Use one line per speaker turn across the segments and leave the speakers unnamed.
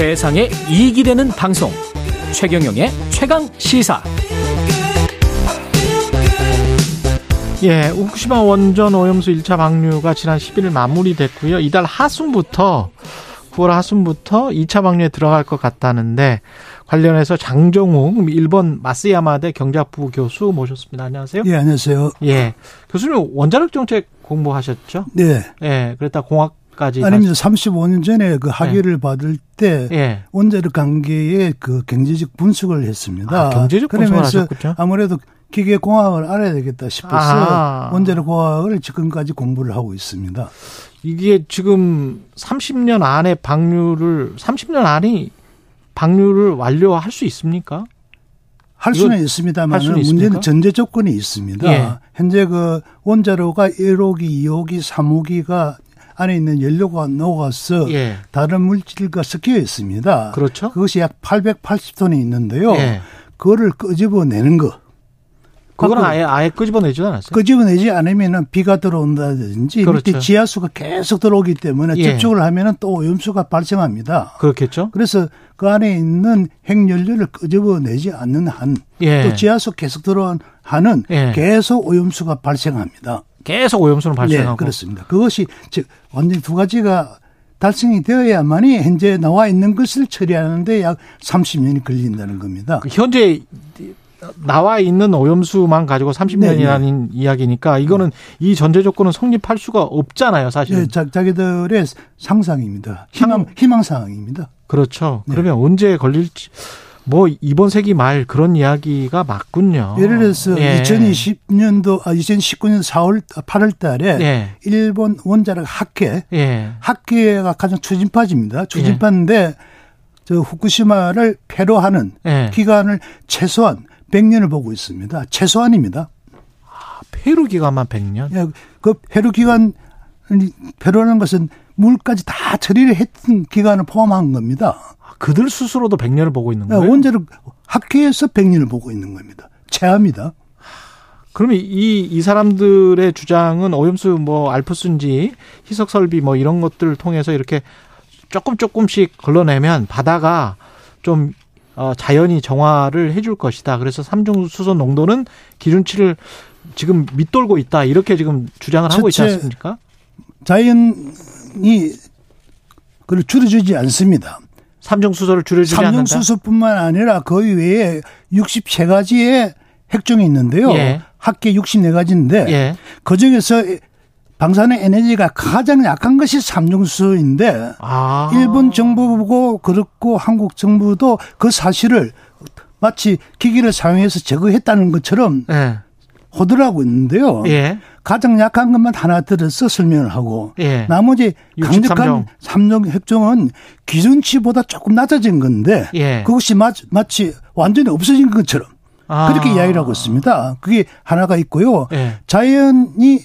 세상에 이익이 되는 방송 최경영의 최강 시사
예, 후쿠시마 원전 오염수 1차 방류가 지난 11일 마무리됐고요. 이달 하순부터 9월 하순부터 2차 방류에 들어갈 것 같다는데 관련해서 장정욱 일본 마스야마대 경제학부 교수 모셨습니다. 안녕하세요.
예, 안녕하세요.
예. 교수님 원자력 정책 공부하셨죠?
네.
예. 그랬다 공학 까지
아닙니다. 35년 전에 그 학위를 네. 받을 때
예.
원자력 관계의 그 경제적 분석을 했습니다.
아, 경제적 분석을 하셨군요.
아무래도 기계 공학을 알아야 되겠다 싶어서 아. 원자력 공학을 지금까지 공부를 하고 있습니다.
이게 지금 30년 안에 방류를 30년 안에 방류를 완료할 수 있습니까?
할 수는 있습니다만 문제는 전제 조건이 있습니다. 예. 현재 그 원자로가 1호기, 2호기, 3호기가 안에 있는 연료가 녹아서 예. 다른 물질과 섞여 있습니다.
그렇죠.
그것이 약 880톤이 있는데요. 예. 그거를 끄집어내는 거.
그거는 아예 아예 끄집어내지 않았어요.
끄집어내지 않으면은 비가 들어온다든지 그렇죠. 밑에 지하수가 계속 들어오기 때문에 예. 접촉을 하면은 또 오염수가 발생합니다.
그렇겠죠.
그래서 그 안에 있는 핵연료를 끄집어내지 않는 한, 예. 또 지하수 계속 들어온 한은 예. 계속 오염수가 발생합니다.
계속 오염수는 발생하고.
네, 그렇습니다. 그것이 즉 완전히 두 가지가 달성이 되어야만이 현재 나와 있는 것을 처리하는데 약 30년이 걸린다는 겁니다.
현재 나와 있는 오염수만 가지고 30년이라는 네 네. 이야기니까 이거는 이 전제 조건은 성립할 수가 없잖아요, 사실. 네,
자, 자기들의 상상입니다. 희망 희망 사항입니다.
그렇죠. 네. 그러면 언제 걸릴지 뭐 이번 세기 말 그런 이야기가 맞군요.
예를 들어서 예. 2020년도 아 2019년 4월 8월 달에 예. 일본 원자력 학회 예. 학회가 가장 추진파지입니다. 추진파인데 예. 저 후쿠시마를 폐로하는 예. 기간을 최소한 100년을 보고 있습니다. 최소한입니다.
아, 폐로 기간만 100년?
예, 그 폐로 기간 폐로라는 것은 물까지 다 처리를 했던 기간을 포함한 겁니다.
아, 그들 스스로도 100년을 보고 있는 거예요?
네, 원자력 학회에서 100년을 보고 있는 겁니다. 최하입니다.
그러면 이, 이 사람들의 주장은 오염수 뭐 알프스인지 희석 설비 뭐 이런 것들을 통해서 이렇게 조금 조금씩 걸러내면 바다가 좀 어, 자연이 정화를 해줄 것이다. 그래서 삼중수소 농도는 기준치를 지금 밑돌고 있다. 이렇게 지금 주장을 하고 있지 않습니까?
자연이 그걸 줄여주지 않습니다.
삼중 수소를 줄여주지 않는다.
삼중 수소뿐만 아니라 그 외에 63가지의 핵종이 있는데요. 예. 합계 64가지인데 예. 그 중에서 방사능 에너지가 가장 약한 것이 삼중수소인데 아. 일본 정부고 그렇고 한국 정부도 그 사실을 마치 기기를 사용해서 제거했다는 것처럼 예. 호도하고 있는데요. 예. 가장 약한 것만 하나 들어서 설명을 하고 예. 나머지 강력한 삼중 핵종은 기준치보다 조금 낮아진 건데 예. 그것이 마치 완전히 없어진 것처럼 아. 그렇게 이야기를 하고 있습니다. 그게 하나가 있고요. 예. 자연이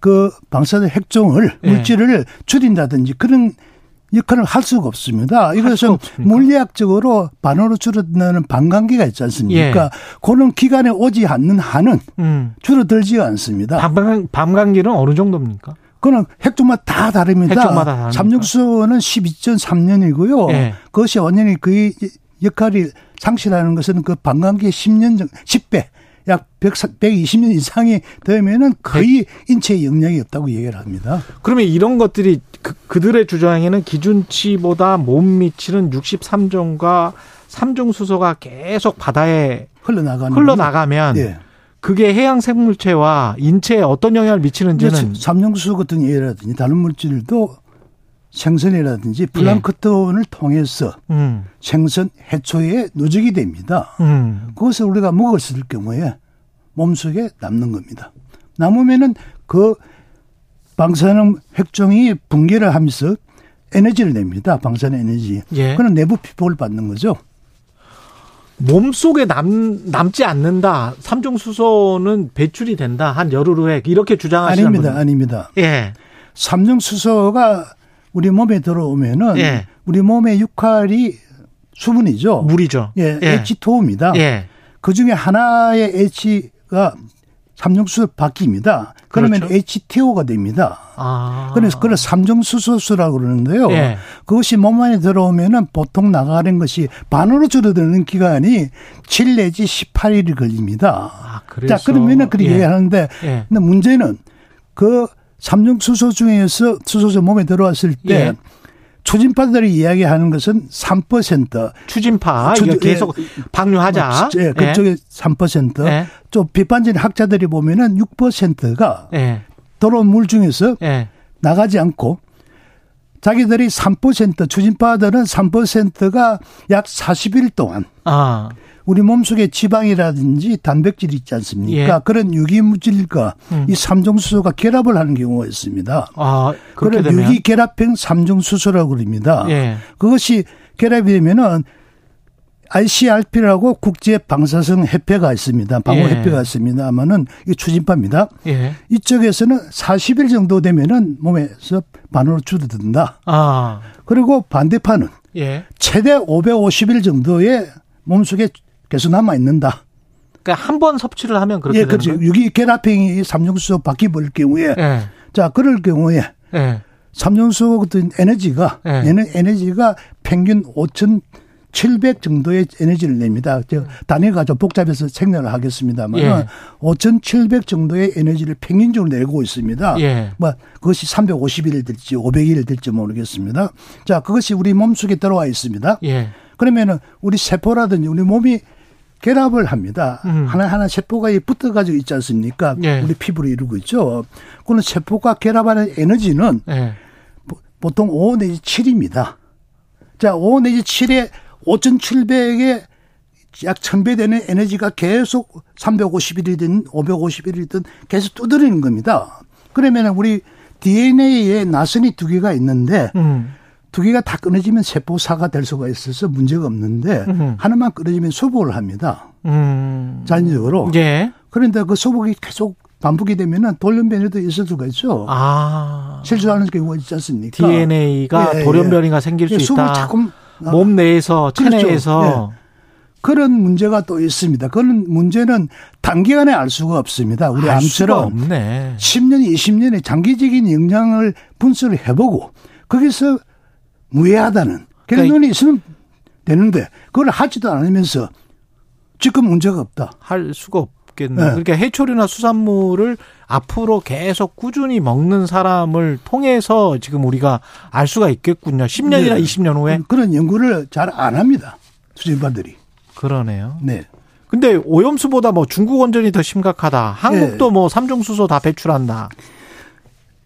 그 방사능 핵종을 예. 물질을 줄인다든지 그런 역할을 할 수가 없습니다. 이것은 물리학적으로 반으로 줄어드는 반감기가 있지 않습니까? 예. 그런 기간에 오지 않는 한은 음. 줄어들지가 않습니다.
밤감, 밤감기는 어느 정도입니까?
그는 핵종마다 다 다릅니다. 삼중수는 12.3년이고요. 예. 그것이 완전히 그 역할이 상실하는 것은 그 반감기의 10년 정 10배 약 100, 120년 이상이 되면은 거의 인체에 영향이 없다고 얘기를 합니다.
그러면 이런 것들이 그, 그들의 주장에는 기준치보다 못 미치는 63종과 3종 수소가 계속 바다에 흘러나가는 흘러나가면 예. 그게 해양 생물체와 인체에 어떤 영향을 미치는지는
삼중수소 같은 예라든지 다른 물질도 생선이라든지 플랑크톤을 예. 통해서 음. 생선 해초에 누적이 됩니다. 음. 그것을 우리가 먹었을 경우에 몸속에 남는 겁니다. 남으면은 그 방사능 핵종이 붕괴를 하면서 에너지를 냅니다. 방사능 에너지. 예. 그는 내부 피폭을 받는 거죠.
몸 속에 남, 남지 않는다. 삼중수소는 배출이 된다. 한 열흘 후에. 이렇게 주장하시는
아닙니다. 분. 아닙니다. 예. 삼중수소가 우리 몸에 들어오면은 예. 우리 몸의 역할이 수분이죠.
물이죠.
예, 예. H2O입니다. 예. 그 중에 하나의 H가 삼중수소 바뀝니다. 그러면 그렇죠. HTO가 됩니다. 아. 그래서 그걸 삼중수소수라고 그러는데요. 예. 그것이 몸 안에 들어오면은 보통 나가는 것이 반으로 줄어드는 기간이 7 내지 18일이 걸립니다. 아, 자, 그러면은 그렇게 예. 얘기하는데 예. 근데 문제는 그 삼중 수소 중에서 수소수 몸에 들어왔을 때 예. 추진파들이 이야기하는 것은 3%.
추진파 추, 계속 예, 방류하자.
예, 예. 그쪽에 예. 3%. 예. 좀 비판적인 학자들이 보면은 6%가 예. 들어온 물 중에서 예. 나가지 않고 자기들이 3% 추진파들은 3%가 약 40일 동안 아. 우리 몸속에 지방이라든지 단백질이 있지 않습니까? 예. 그런 유기물질과 음. 이 삼중수소가 결합을 하는 경우가 있습니다. 아, 그런 유기 결합형 삼중수소라고 그럽니다. 예. 그것이 결합이 되면은 ICRP라고 국제 방사성 협회가 있습니다. 방호 예. 협회가 있습니다만은 이게 추진파입니다. 예. 이쪽에서는 40일 정도 되면은 몸에서 반으로 줄어든다. 아. 그리고 반대파는 예. 최대 550일 정도의 몸속에 계속 남아 있는다.
그러니까 한 번 섭취를 하면 그렇게 예, 그렇죠.
유기 결합행이 삼중수소 바뀌어버릴 경우에 예. 자 그럴 경우에 예. 삼중수소 같은 에너지가 예. 에너지가 평균 5천 700 정도의 에너지를 냅니다. 저 단위가 좀 복잡해서 생략을 하겠습니다만 예. 5,700 정도의 에너지를 평균적으로 내고 있습니다. 예. 뭐 그것이 350일 될지 500일 될지 모르겠습니다. 자, 그것이 우리 몸속에 들어와 있습니다. 예. 그러면은 우리 세포라든지 우리 몸이 결합을 합니다. 음. 하나하나 세포가 붙어 가지고 있지 않습니까? 예. 우리 피부를 이루고 있죠. 그는 세포가 결합하는 에너지는 예. 보통 5 내지 7입니다. 자, 5 내지 7에 5,700에 약 1000배 되는 에너지가 계속 350일이든 550일이든 계속 두드리는 겁니다. 그러면 우리 DNA에 나선이 두 개가 있는데 음. 두 개가 다 끊어지면 세포사가 될 수가 있어서 문제가 없는데 음. 하나만 끊어지면 소복을 합니다. 음. 자연적으로. 예. 그런데 그 소복이 계속 반복이 되면은 돌연변이도 있을 수가 있죠. 아. 실수하는 경우가 있지 않습니까?
DNA가 예, 예. 돌연변이가 예. 생길 수 예, 있다. 자꾸 몸 내에서 체내에서 그렇죠. 예.
그런 문제가 또 있습니다. 그런 문제는 단기간에 알 수가 없습니다. 우리 암처럼 10년, 20년의 장기적인 영향을 분석을 해보고 거기서 무해하다는 결론이 그러니까 있으면 되는데 그걸 하지도 않으면서 지금 문제가 없다.
할 수가 없겠네. 네. 그러니까 해초류나 수산물을 앞으로 계속 꾸준히 먹는 사람을 통해서 지금 우리가 알 수가 있겠군요. 10년이나 네. 20년 후에.
그런 연구를 잘 안 합니다. 수진반들이.
그러네요. 네. 근데 오염수보다 뭐 중국 원전이 더 심각하다. 한국도 네. 뭐 삼중수소 다 배출한다.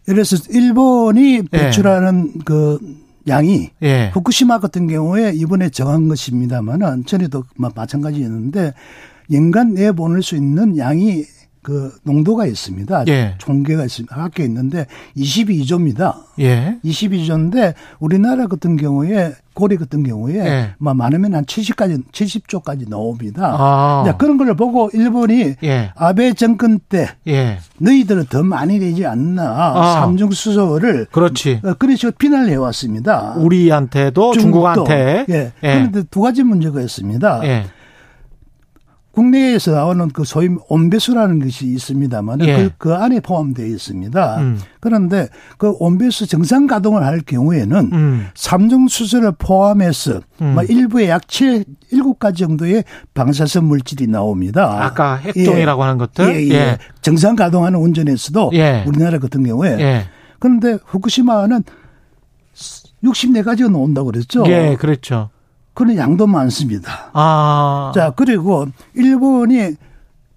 그래서 일본이 네. 배출하는 네. 그 양이 예. 후쿠시마 같은 경우에 이번에 정한 것입니다만은 전에도 마찬가지였는데 연간 내보낼 수 있는 양이 그 농도가 있습니다. 예. 총계가 있습니다. 학교 있는데 22조입니다. 예. 22조인데 우리나라 같은 경우에 고리 같은 경우에 예. 많으면 한 70까지 70조까지 나옵니다. 아. 그런 걸 보고 일본이 예. 아베 정권 때 예. 너희들은 더 많이 내지 않나 아. 삼중 수소를 그렇지. 어, 그런 식으로 비난을 해왔습니다.
우리한테도 중국도. 중국한테. 예.
예. 그런데 두 가지 문제가 있습니다. 예. 국내에서 나오는 그 소위 온배수라는 것이 있습니다만 예. 그, 그 안에 포함되어 있습니다. 음. 그런데 그 온배수 정상 가동을 할 경우에는 음. 삼중 수소를 포함해서 음. 뭐 일부에 약 7, 7가지 정도의 방사성 물질이 나옵니다.
아까 핵종이라고 예. 하는 것들?
예, 예. 예. 정상 가동하는 운전에서도 예. 우리나라 같은 경우에 예. 그런데 후쿠시마는 64가지가 나온다고 그랬죠.
예, 그렇죠.
그런 양도 많습니다. 아. 자, 그리고 일본이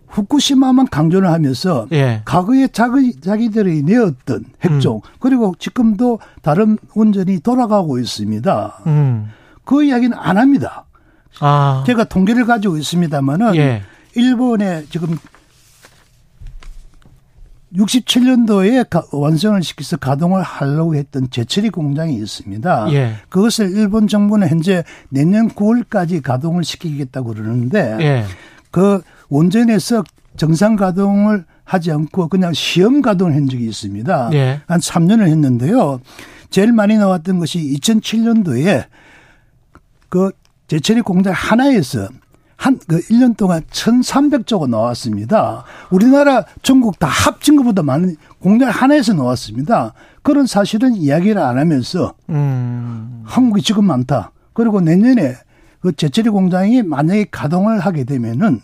후쿠시마만 강조를 하면서 예. 과거에 자기, 자기들이 내었던 핵종 음. 그리고 지금도 다른 원전이 돌아가고 있습니다. 음. 그 이야기는 안 합니다. 아. 제가 통계를 가지고 있습니다만은 예. 일본에 지금 67년도에 완성을 시켜서 가동을 하려고 했던 제철이 공장이 있습니다. 예. 그것을 일본 정부는 현재 내년 9월까지 가동을 시키겠다고 그러는데 예. 그 원전에서 정상 가동을 하지 않고 그냥 시험 가동을 한 적이 있습니다. 예. 한 3년을 했는데요. 제일 많이 나왔던 것이 2007년도에 그 제철이 공장 하나에서 한, 그 1년 동안 1,300조가 나왔습니다. 우리나라 전국 다 합친 것보다 많은 공장 하나에서 나왔습니다. 그런 사실은 이야기를 안 하면서, 음. 한국이 지금 많다. 그리고 내년에 그 제철이 공장이 만약에 가동을 하게 되면은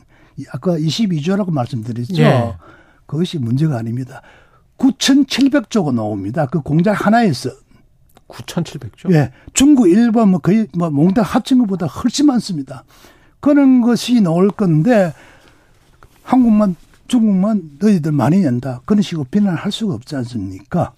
아까 22조라고 말씀드렸죠. 예. 그것이 문제가 아닙니다. 9,700조가 나옵니다. 그 공장 하나에서.
9,700조?
예. 중국, 일본 뭐 거의 뭐 몽땅 합친 것보다 훨씬 많습니다. 그런 것이 나올 건데 한국만 중국만 너희들 많이 낸다. 그런 식으로 비난할 수가 없지 않습니까?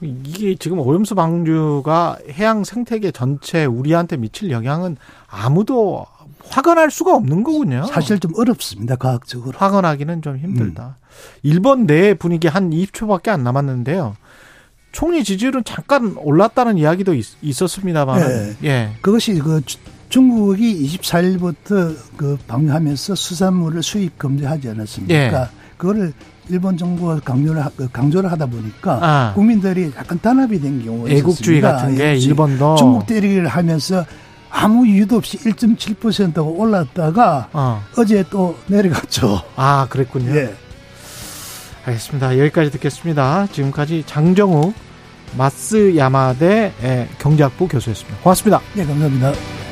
이게 지금 오염수 방류가 해양 생태계 전체 우리한테 미칠 영향은 아무도 확언할 수가 없는 거군요.
사실 좀 어렵습니다. 과학적으로.
확언하기는 좀 힘들다. 음. 일본 내 분위기 한 20초밖에 안 남았는데요. 총리 지지율은 잠깐 올랐다는 이야기도 있, 었습니다만 네.
예. 그것이 그 중국이 24일부터 그 방류하면서 수산물을 수입 금지하지 않았습니까? 예. 그거를 일본 정부가 강조를 그 강조를 하다 보니까 아. 국민들이 약간 단합이 된 경우가
애국주의 있었습니다. 같은 게 일본도
중국 때리기를 하면서 아무 이유도 없이 1.7%가 올랐다가 어. 제또 내려갔죠.
아 그랬군요. 예. 알겠습니다. 여기까지 듣겠습니다. 지금까지 장정욱 마스 야마대 경제학부 교수였습니다. 고맙습니다.
네, 감사합니다.